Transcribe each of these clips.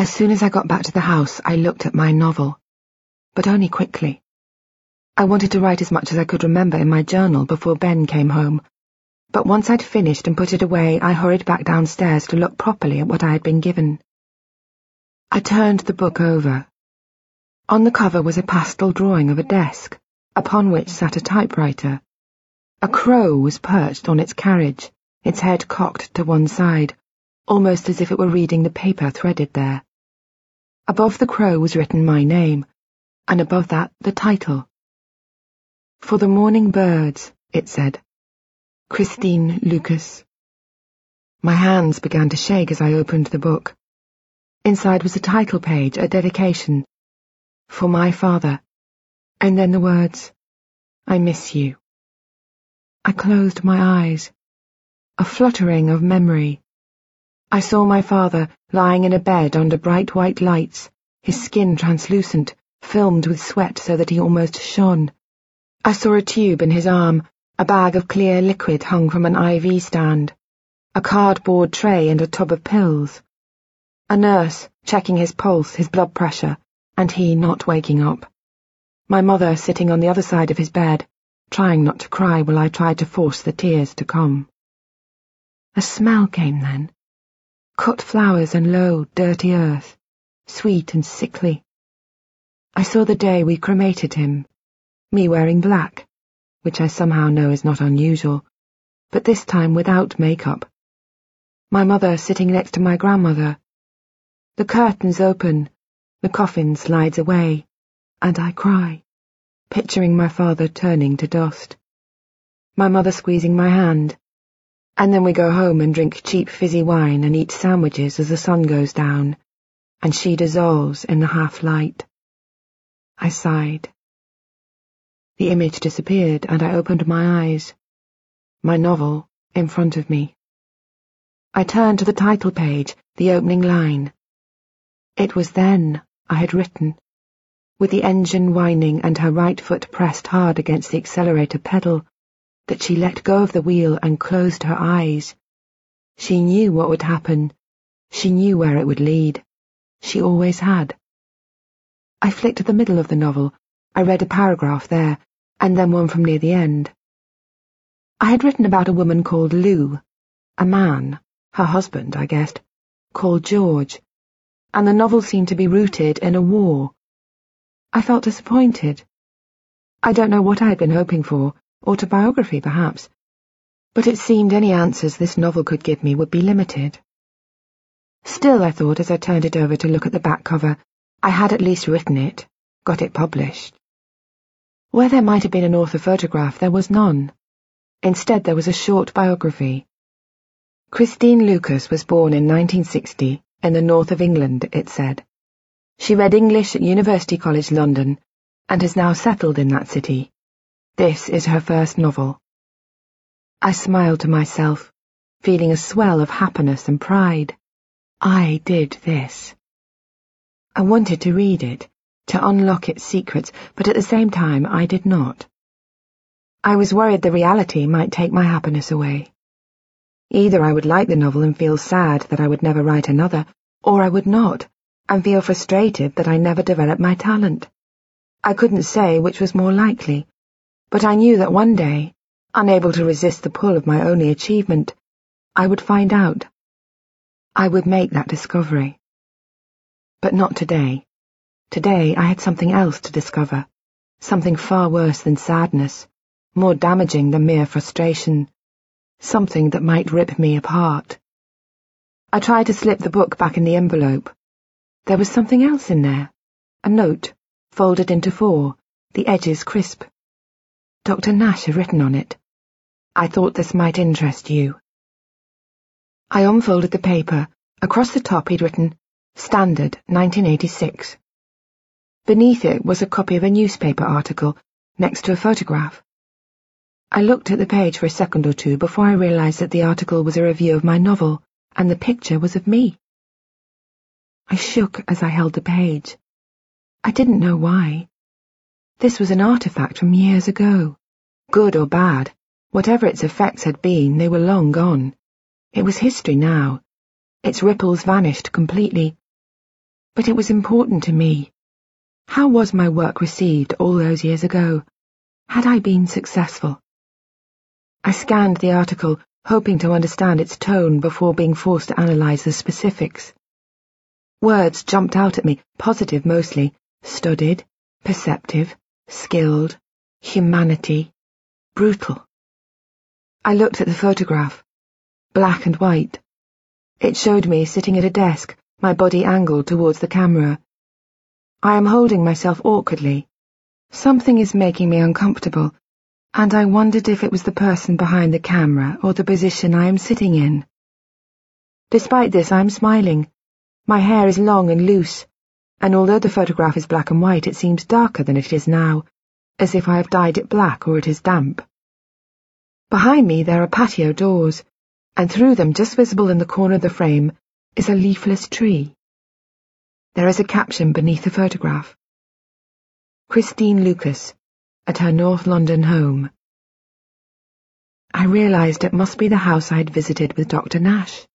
As soon as I got back to the house, I looked at my novel, but only quickly. I wanted to write as much as I could remember in my journal before Ben came home, but once I'd finished and put it away, I hurried back downstairs to look properly at what I had been given. I turned the book over. On the cover was a pastel drawing of a desk, upon which sat a typewriter. A crow was perched on its carriage, its head cocked to one side, almost as if it were reading the paper threaded there. Above the crow was written my name, and above that the title. For the morning birds, it said. Christine Lucas. My hands began to shake as I opened the book. Inside was a title page, a dedication. For my father. And then the words, I miss you. I closed my eyes. A fluttering of memory. I saw my father lying in a bed under bright white lights, his skin translucent, filmed with sweat so that he almost shone. I saw a tube in his arm, a bag of clear liquid hung from an IV stand, a cardboard tray and a tub of pills. A nurse checking his pulse, his blood pressure, and he not waking up. My mother sitting on the other side of his bed, trying not to cry while I tried to force the tears to come. A smell came then. Cut flowers and low, dirty earth, sweet and sickly. I saw the day we cremated him me wearing black, which I somehow know is not unusual, but this time without makeup. My mother sitting next to my grandmother. The curtains open, the coffin slides away, and I cry, picturing my father turning to dust. My mother squeezing my hand, and then we go home and drink cheap fizzy wine and eat sandwiches as the sun goes down, and she dissolves in the half-light. I sighed. The image disappeared, and I opened my eyes. My novel, in front of me. I turned to the title page, the opening line. It was then I had written, with the engine whining and her right foot pressed hard against the accelerator pedal, that she let go of the wheel and closed her eyes. She knew what would happen. She knew where it would lead. She always had. I flicked to the middle of the novel. I read a paragraph there, and then one from near the end. I had written about a woman called Lou, a man, her husband, I guessed, called George, and the novel seemed to be rooted in a war. I felt disappointed. I don't know what I had been hoping for, autobiography perhaps, but it seemed any answers this novel could give me would be limited. Still, I thought as I turned it over to look at the back cover, I had at least written it, got it published. Where there might have been an author photograph, there was none. Instead, there was a short biography. Christine Lucas was born in 1960 in the north of England, it said. She read English at University College London and has now settled in that city. This is her first novel. I smiled to myself, feeling a swell of happiness and pride. I did this. I wanted to read it, to unlock its secrets, but at the same time I did not. I was worried the reality might take my happiness away. Either I would like the novel and feel sad that I would never write another, or I would not, and feel frustrated that I never developed my talent. I couldn't say which was more likely, but I knew that one day, unable to resist the pull of my only achievement, I would find out. I would make that discovery. But not today. Today I had something else to discover, something far worse than sadness, more damaging than mere frustration, something that might rip me apart. I tried to slip the book back in the envelope. There was something else in there, a note, folded into four, the edges crisp. Dr. Nash had written on it. I thought this might interest you. I unfolded the paper. Across the top he'd written, Standard, 1986. Beneath it was a copy of a newspaper article, next to a photograph. I looked at the page for a second or two before I realized that the article was a review of my novel, and the picture was of me. I shook as I held the page. I didn't know why. This was an artifact from years ago. Good or bad, whatever its effects had been, they were long gone. It was history now. Its ripples vanished completely. But it was important to me. How was my work received all those years ago? Had I been successful? I scanned the article, hoping to understand its tone before being forced to analyze the specifics. Words jumped out at me, positive mostly, studied, perceptive, skilled, humanity, brutal. I looked at the photograph, black and white. It showed me sitting at a desk, my body angled towards the camera. I am holding myself awkwardly. Something is making me uncomfortable, and I wondered if it was the person behind the camera or the position I am sitting in. Despite this, I am smiling. My hair is long and loose, and although the photograph is black and white, it seems darker than it is now, as if I have dyed it black or it is damp. Behind me there are patio doors, and through them, just visible in the corner of the frame, is a leafless tree. There is a caption beneath the photograph. Christine Lucas, at her North London home. I realized it must be the house I had visited with Dr. Nash.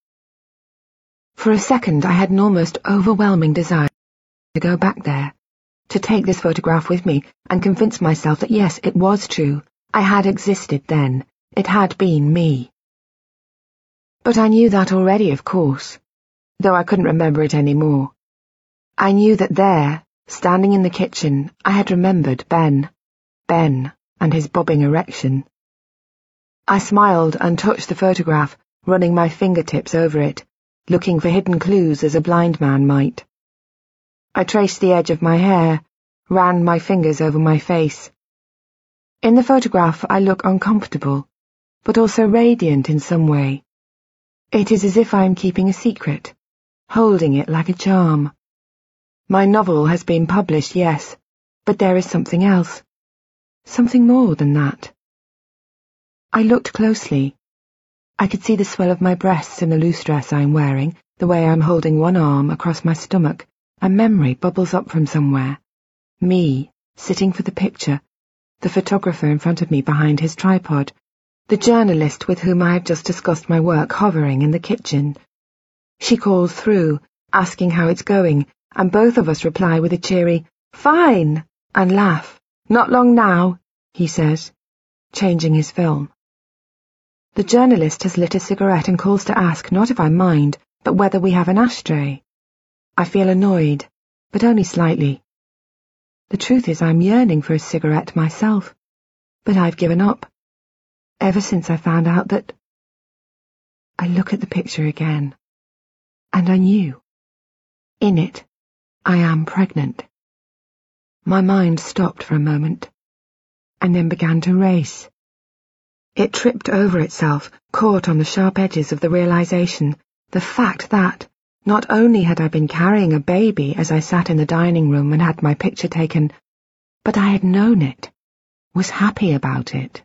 For a second I had an almost overwhelming desire to go back there, to take this photograph with me and convince myself that yes, it was true. I had existed then. It had been me. But I knew that already, of course, though I couldn't remember it any more. I knew that there, standing in the kitchen, I had remembered Ben. Ben and his bobbing erection. I smiled and touched the photograph, running my fingertips over it, looking for hidden clues as a blind man might. I traced the edge of my hair, ran my fingers over my face. In the photograph I look uncomfortable, but also radiant in some way. It is as if I am keeping a secret, holding it like a charm. My novel has been published, yes, but there is something else. Something more than that. I looked closely. I could see the swell of my breasts in the loose dress I am wearing, the way I'm holding one arm across my stomach, a memory bubbles up from somewhere. Me, sitting for the picture, the photographer in front of me behind his tripod, the journalist with whom I have just discussed my work hovering in the kitchen. She calls through, asking how it's going, and both of us reply with a cheery, fine, and laugh. Not long now, he says, changing his film. The journalist has lit a cigarette and calls to ask not if I mind, but whether we have an ashtray. I feel annoyed, but only slightly. The truth is I'm yearning for a cigarette myself, but I've given up. Ever since I found out that... I look at the picture again, and I knew. In it, I am pregnant. My mind stopped for a moment, and then began to race. It tripped over itself, caught on the sharp edges of the realization, the fact that, not only had I been carrying a baby as I sat in the dining room and had my picture taken, but I had known it, was happy about it.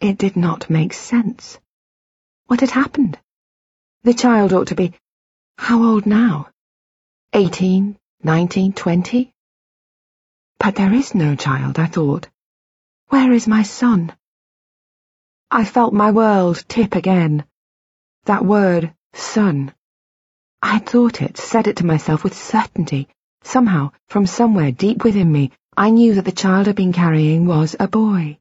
It did not make sense. What had happened? The child ought to be... How old now? Eighteen, nineteen, twenty? But there is no child, I thought. Where is my son? I felt my world tip again. That word, son, I had thought it, said it to myself with certainty. Somehow, from somewhere deep within me, I knew that the child I'd been carrying was a boy.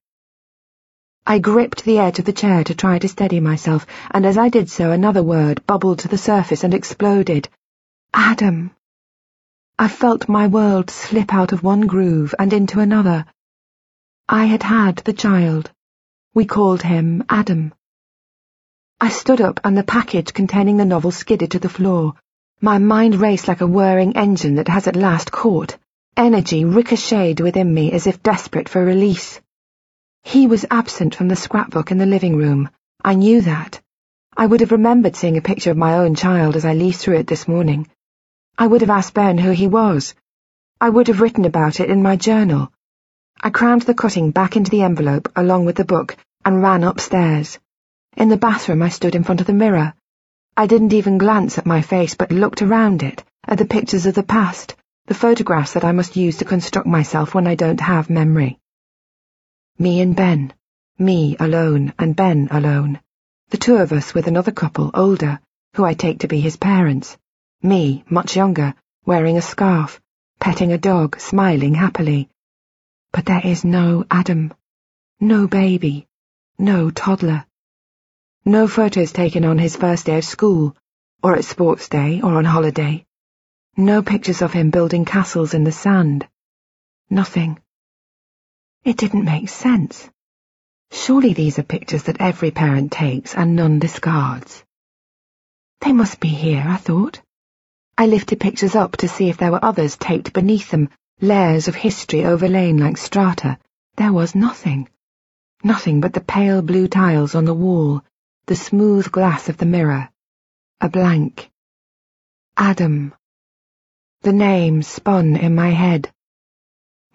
I gripped the edge of the chair to try to steady myself, and as I did so another word bubbled to the surface and exploded. Adam. I felt my world slip out of one groove and into another. I had had the child. We called him Adam. I stood up and the package containing the novel skidded to the floor. My mind raced like a whirring engine that has at last caught. Energy ricocheted within me as if desperate for release. He was absent from the scrapbook in the living room. I knew that. I would have remembered seeing a picture of my own child as I leafed through it this morning. I would have asked Ben who he was. I would have written about it in my journal. I crammed the cutting back into the envelope along with the book and ran upstairs. In the bathroom I stood in front of the mirror. I didn't even glance at my face but looked around it, at the pictures of the past, the photographs that I must use to construct myself when I don't have memory. Me and Ben. Me alone and Ben alone. The two of us with another couple, older, who I take to be his parents. Me, much younger, wearing a scarf, petting a dog, smiling happily. But there is no Adam, no baby, no toddler. No photos taken on his first day of school, or at sports day, or on holiday. No pictures of him building castles in the sand. Nothing. It didn't make sense. Surely these are pictures that every parent takes and none discards. They must be here, I thought. I lifted pictures up to see if there were others taped beneath them, layers of history overlain like strata. There was nothing. Nothing but the pale blue tiles on the wall, the smooth glass of the mirror. A blank. Adam. The name spun in my head.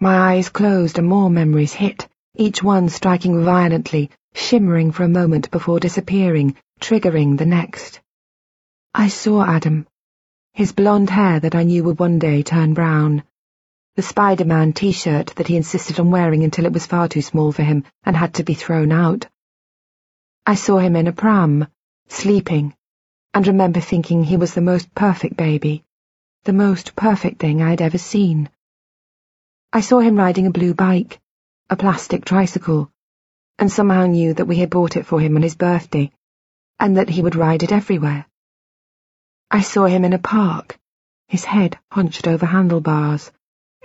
My eyes closed and more memories hit, each one striking violently, shimmering for a moment before disappearing, triggering the next. I saw Adam, his blonde hair that I knew would one day turn brown, the Spider-Man t-shirt that he insisted on wearing until it was far too small for him and had to be thrown out. I saw him in a pram, sleeping, and remember thinking he was the most perfect baby, the most perfect thing I'd ever seen. I saw him riding a blue bike, a plastic tricycle, and somehow knew that we had bought it for him on his birthday, and that he would ride it everywhere. I saw him in a park, his head hunched over handlebars,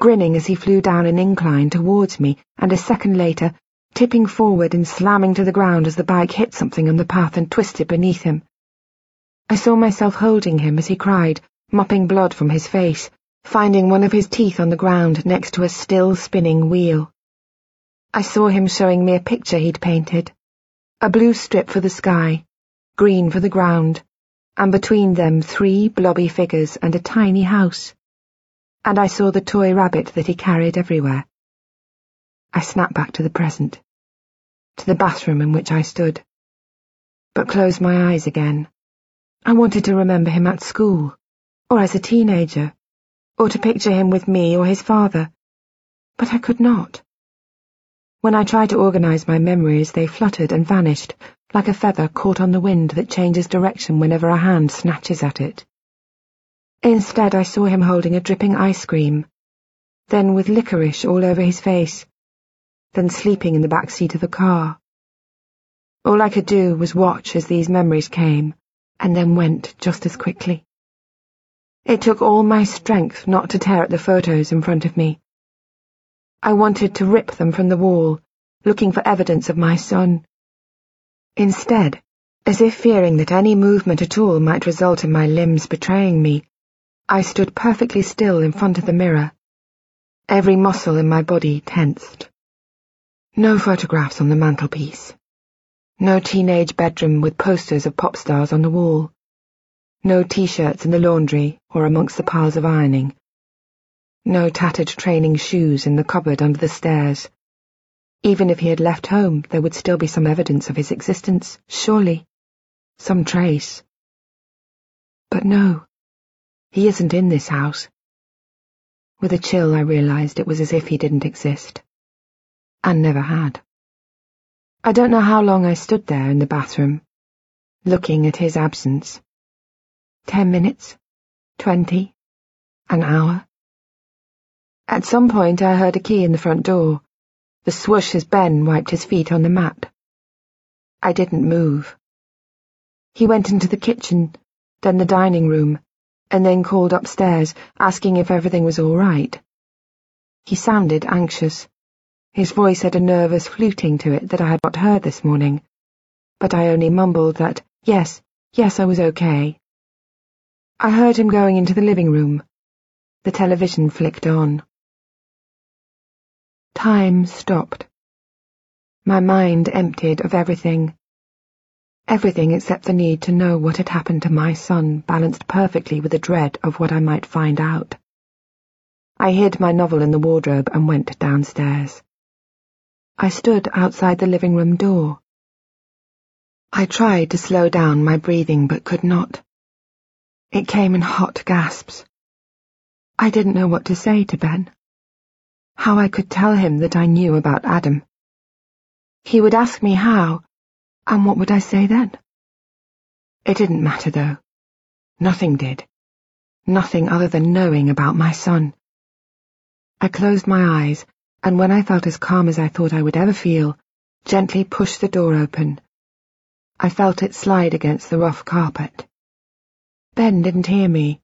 grinning as he flew down an incline towards me, and a second later, tipping forward and slamming to the ground as the bike hit something on the path and twisted beneath him. I saw myself holding him as he cried, mopping blood from his face, finding one of his teeth on the ground next to a still spinning wheel. I saw him showing me a picture he'd painted. A blue strip for the sky, green for the ground, and between them three blobby figures and a tiny house. And I saw the toy rabbit that he carried everywhere. I snapped back to the present, to the bathroom in which I stood, but closed my eyes again. I wanted to remember him at school, or as a teenager, or to picture him with me or his father, but I could not. When I tried to organize my memories, they fluttered and vanished, like a feather caught on the wind that changes direction whenever a hand snatches at it. Instead, I saw him holding a dripping ice cream, then with licorice all over his face, then sleeping in the back seat of the car. All I could do was watch as these memories came, and then went just as quickly. It took all my strength not to tear at the photos in front of me. I wanted to rip them from the wall, looking for evidence of my son. Instead, as if fearing that any movement at all might result in my limbs betraying me, I stood perfectly still in front of the mirror, every muscle in my body tensed. No photographs on the mantelpiece. No teenage bedroom with posters of pop stars on the wall. No t-shirts in the laundry or amongst the piles of ironing. No tattered training shoes in the cupboard under the stairs. Even if he had left home, there would still be some evidence of his existence, surely. Some trace. But no, he isn't in this house. With a chill, I realized it was as if he didn't exist. And never had. I don't know how long I stood there in the bathroom, looking at his absence. Ten minutes? Twenty? An hour? At some point I heard a key in the front door, the swoosh as Ben wiped his feet on the mat. I didn't move. He went into the kitchen, then the dining room, and then called upstairs, asking if everything was all right. He sounded anxious. His voice had a nervous fluting to it that I had not heard this morning, but I only mumbled that, yes, yes, I was okay. I heard him going into the living room. The television flicked on. Time stopped. My mind emptied of everything. Everything except the need to know what had happened to my son balanced perfectly with the dread of what I might find out. I hid my novel in the wardrobe and went downstairs. I stood outside the living room door. I tried to slow down my breathing but could not. It came in hot gasps. I didn't know what to say to Ben. How I could tell him that I knew about Adam. He would ask me how, and what would I say then? It didn't matter, though. Nothing did. nothing other than knowing about my son. I closed my eyes, and when I felt as calm as I thought I would ever feel, gently pushed the door open. I felt it slide against the rough carpet. Ben didn't hear me.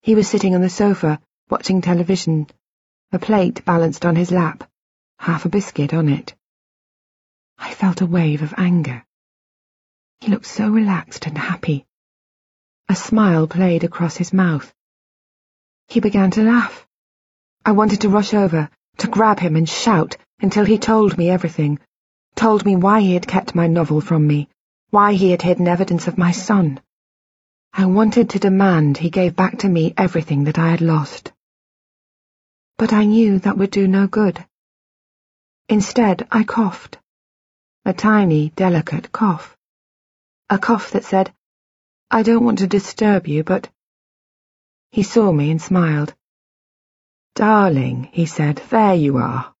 He was sitting on the sofa, watching television, a plate balanced on his lap, half a biscuit on it. I felt a wave of anger. He looked so relaxed and happy. A smile played across his mouth. He began to laugh. I wanted to rush over, to grab him and shout until he told me everything, told me why he had kept my novel from me, why he had hidden evidence of my son. I wanted to demand he gave back to me everything that I had lost. But I knew that would do no good. Instead, I coughed. A tiny, delicate cough. A cough that said, I don't want to disturb you, but... He saw me and smiled. Darling, he said, there you are.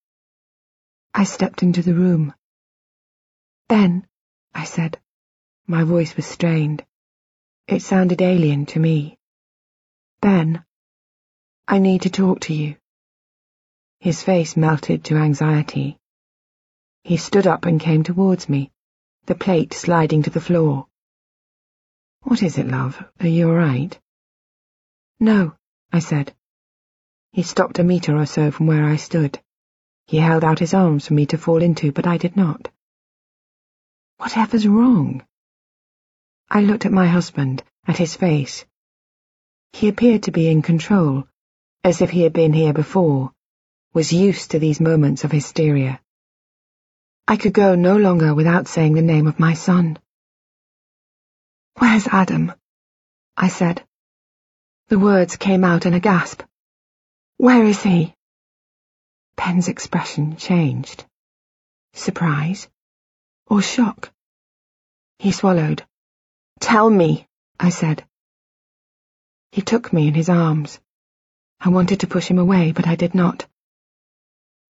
I stepped into the room. Ben, I said. My voice was strained. It sounded alien to me. Ben, I need to talk to you. His face melted to anxiety. He stood up and came towards me, the plate sliding to the floor. What is it, love? Are you all right? No, I said. He stopped a metre or so from where I stood. He held out his arms for me to fall into, but I did not. Whatever's wrong? I looked at my husband, at his face. He appeared to be in control, as if he had been here before, was used to these moments of hysteria. I could go no longer without saying the name of my son. Where's Adam? I said. The words came out in a gasp. Where is he? Ben's expression changed. Surprise? Or shock? He swallowed. Tell me, I said. He took me in his arms. I wanted to push him away, but I did not.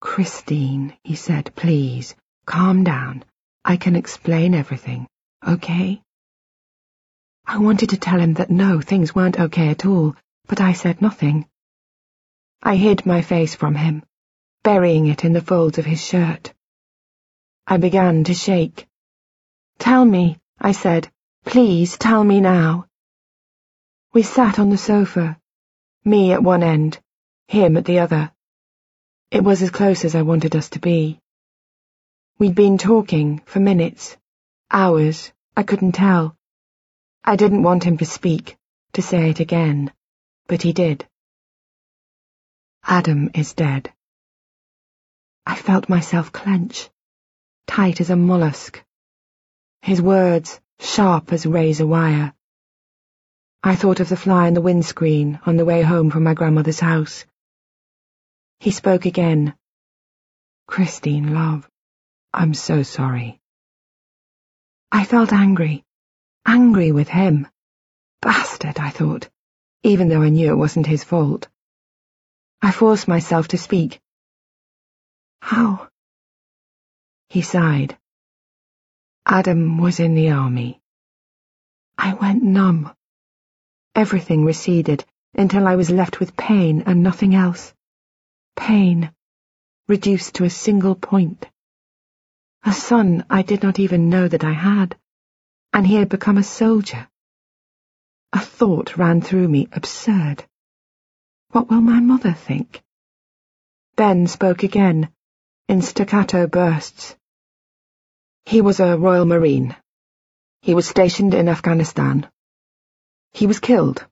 Christine, he said, please, calm down. I can explain everything, okay? I wanted to tell him that no, things weren't okay at all, but I said nothing. I hid my face from him, burying it in the folds of his shirt. I began to shake. Tell me, I said, Please tell me now. We sat on the sofa, me at one end, him at the other. It was as close as I wanted us to be. We'd been talking for minutes, hours, I couldn't tell. I didn't want him to speak, to say it again, but he did. Adam is dead. I felt myself clench, tight as a mollusk. His words, sharp as razor wire. I thought of the fly in the windscreen on the way home from my grandmother's house. He spoke again. Christine, love, I'm so sorry. I felt angry. Angry with him. Bastard, I thought, even though I knew it wasn't his fault. I forced myself to speak. How? He sighed. Adam was in the army. I went numb. Everything receded until I was left with pain and nothing else. Pain, reduced to a single point. A son I did not even know that I had, and he had become a soldier. A thought ran through me, absurd. What will my mother think? Ben spoke again, in staccato bursts. He was a Royal Marine. He was stationed in Afghanistan. He was killed.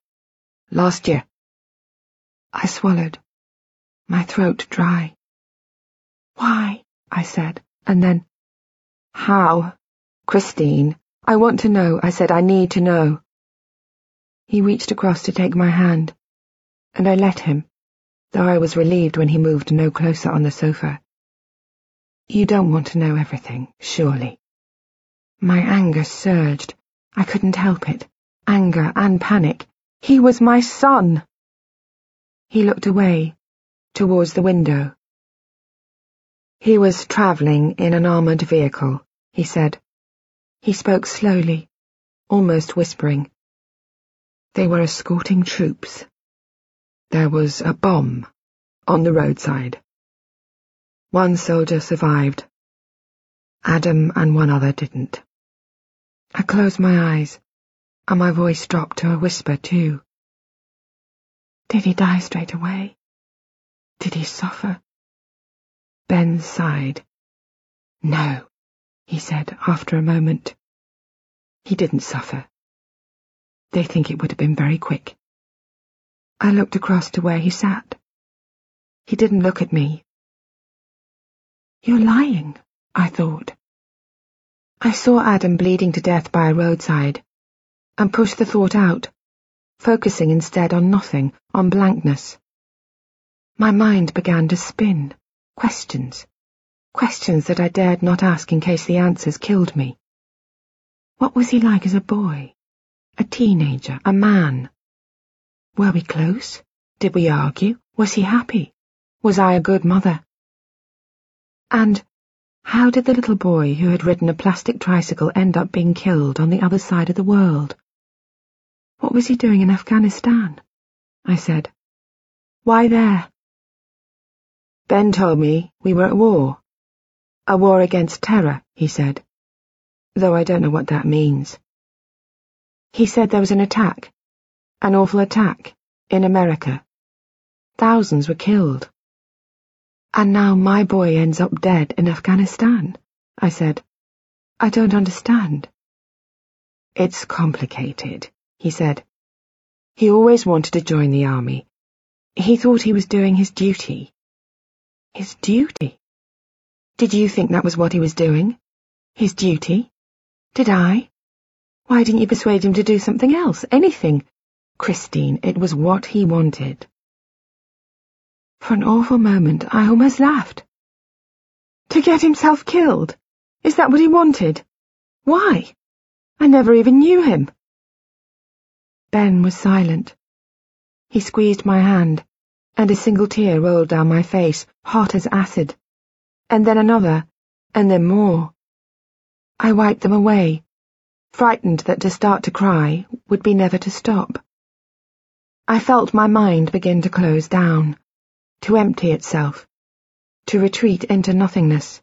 Last year. I swallowed. My throat dry. Why? I said, and then, How? Christine, I want to know, I said, I need to know. He reached across to take my hand, and I let him, though I was relieved when he moved no closer on the sofa. You don't want to know everything, surely. My anger surged. I couldn't help it. Anger and panic. He was my son! He looked away, towards the window. He was travelling in an armoured vehicle, he said. He spoke slowly, almost whispering. They were escorting troops There was a bomb on the roadside. One soldier survived. Adam and one other didn't. I closed my eyes, and my voice dropped to a whisper too. Did he die straight away? Did he suffer? Ben sighed. No, he said after a moment. He didn't suffer. They think it would have been very quick. I looked across to where he sat. He didn't look at me. You're lying, I thought. I saw Adam bleeding to death by a roadside, and pushed the thought out, focusing instead on nothing, on blankness. My mind began to spin, questions, questions that I dared not ask in case the answers killed me. What was he like as a boy? A teenager? A man? Were we close? Did we argue? Was he happy? Was I a good mother? And how did the little boy who had ridden a plastic tricycle end up being killed on the other side of the world? What was he doing in Afghanistan? I said. Why there? Ben told me we were at war. A war against terror, he said. Though I don't know what that means. He said there was an attack an awful attack in America. Thousands were killed. And now my boy ends up dead in Afghanistan, I said. I don't understand. It's complicated, he said. He always wanted to join the army. He thought he was doing his duty. His duty? Did you think that was what he was doing? His duty? Did I? Why didn't you persuade him to do something else, anything, Christine, it was what he wanted. For an awful moment, I almost laughed. To get himself killed? Is that what he wanted? Why? I never even knew him. Ben was silent. He squeezed my hand, and a single tear rolled down my face, hot as acid. And then another, and then more. I wiped them away, frightened that to start to cry would be never to stop. I felt my mind begin to close down, to empty itself, to retreat into nothingness.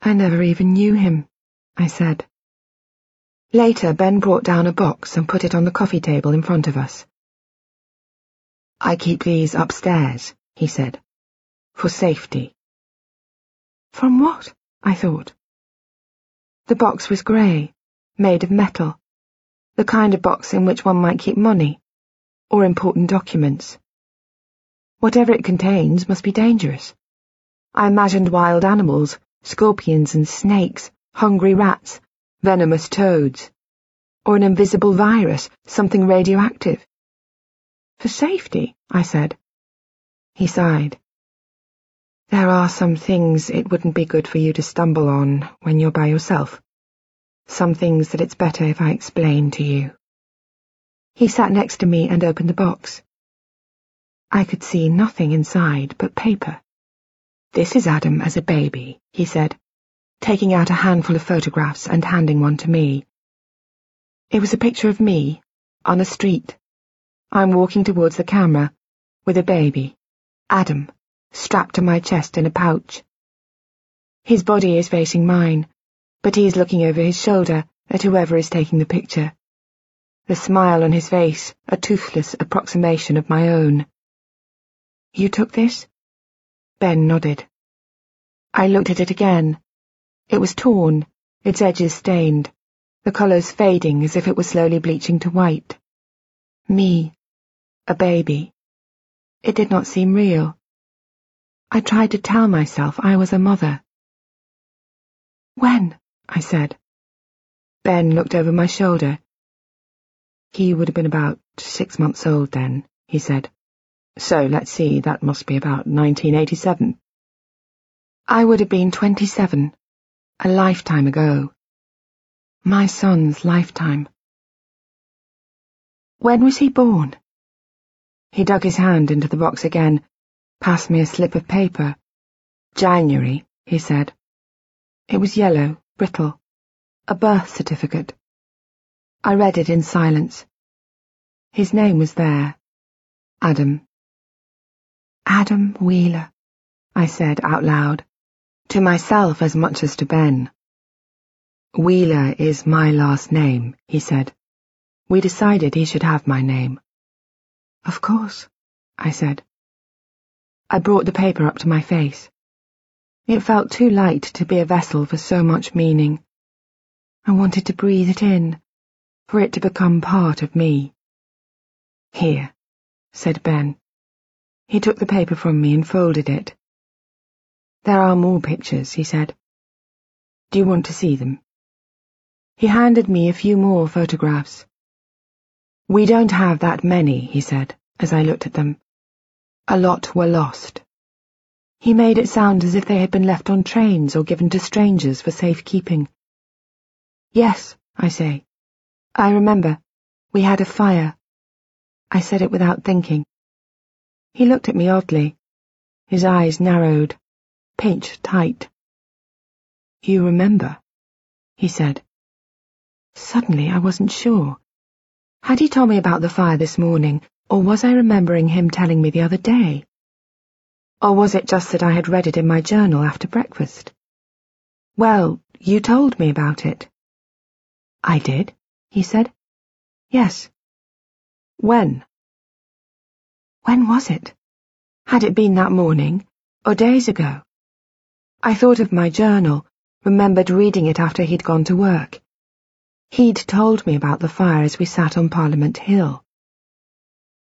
I never even knew him, I said. Later, Ben brought down a box and put it on the coffee table in front of us. I keep these upstairs, he said, for safety. From what? I thought. The box was grey, made of metal, the kind of box in which one might keep money, or important documents. Whatever it contains must be dangerous. I imagined wild animals, scorpions and snakes, hungry rats, venomous toads, or an invisible virus, something radioactive. For safety, I said. He sighed. There are some things it wouldn't be good for you to stumble on when you're by yourself. Some things that it's better if I explain to you. He sat next to me and opened the box. I could see nothing inside but paper. This is Adam as a baby, he said, taking out a handful of photographs and handing one to me. It was a picture of me, on a street. I'm walking towards the camera, with a baby, Adam, strapped to my chest in a pouch. His body is facing mine, but he is looking over his shoulder at whoever is taking the picture the smile on his face a toothless approximation of my own. You took this? Ben nodded. I looked at it again. It was torn, its edges stained, the colours fading as if it were slowly bleaching to white. Me, a baby. It did not seem real. I tried to tell myself I was a mother. When? I said. Ben looked over my shoulder he would have been about six months old then, he said. So, let's see, that must be about 1987. I would have been 27, a lifetime ago. My son's lifetime. When was he born? He dug his hand into the box again, passed me a slip of paper. January, he said. It was yellow, brittle. A birth certificate. I read it in silence. His name was there. Adam. Adam Wheeler, I said out loud, to myself as much as to Ben. Wheeler is my last name, he said. We decided he should have my name. Of course, I said. I brought the paper up to my face. It felt too light to be a vessel for so much meaning. I wanted to breathe it in, for it to become part of me. Here, said Ben. He took the paper from me and folded it. There are more pictures, he said. Do you want to see them? He handed me a few more photographs. We don't have that many, he said, as I looked at them. A lot were lost. He made it sound as if they had been left on trains or given to strangers for safekeeping. Yes, I say. I remember. We had a fire. I said it without thinking. He looked at me oddly. His eyes narrowed, pinched tight. You remember? he said. Suddenly I wasn't sure. Had he told me about the fire this morning, or was I remembering him telling me the other day? Or was it just that I had read it in my journal after breakfast? Well, you told me about it. I did, he said. Yes. When? When was it? Had it been that morning, or days ago? I thought of my journal, remembered reading it after he'd gone to work. He'd told me about the fire as we sat on Parliament Hill.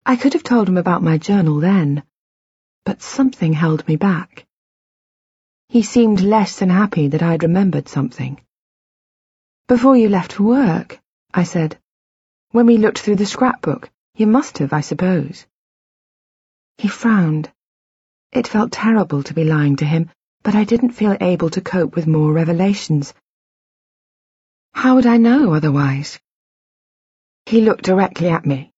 I could have told him about my journal then, but something held me back. He seemed less than happy that I'd remembered something. Before you left for work, I said. When we looked through the scrapbook, you must have, I suppose. He frowned. It felt terrible to be lying to him, but I didn't feel able to cope with more revelations. How would I know otherwise? He looked directly at me.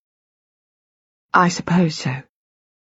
I suppose so.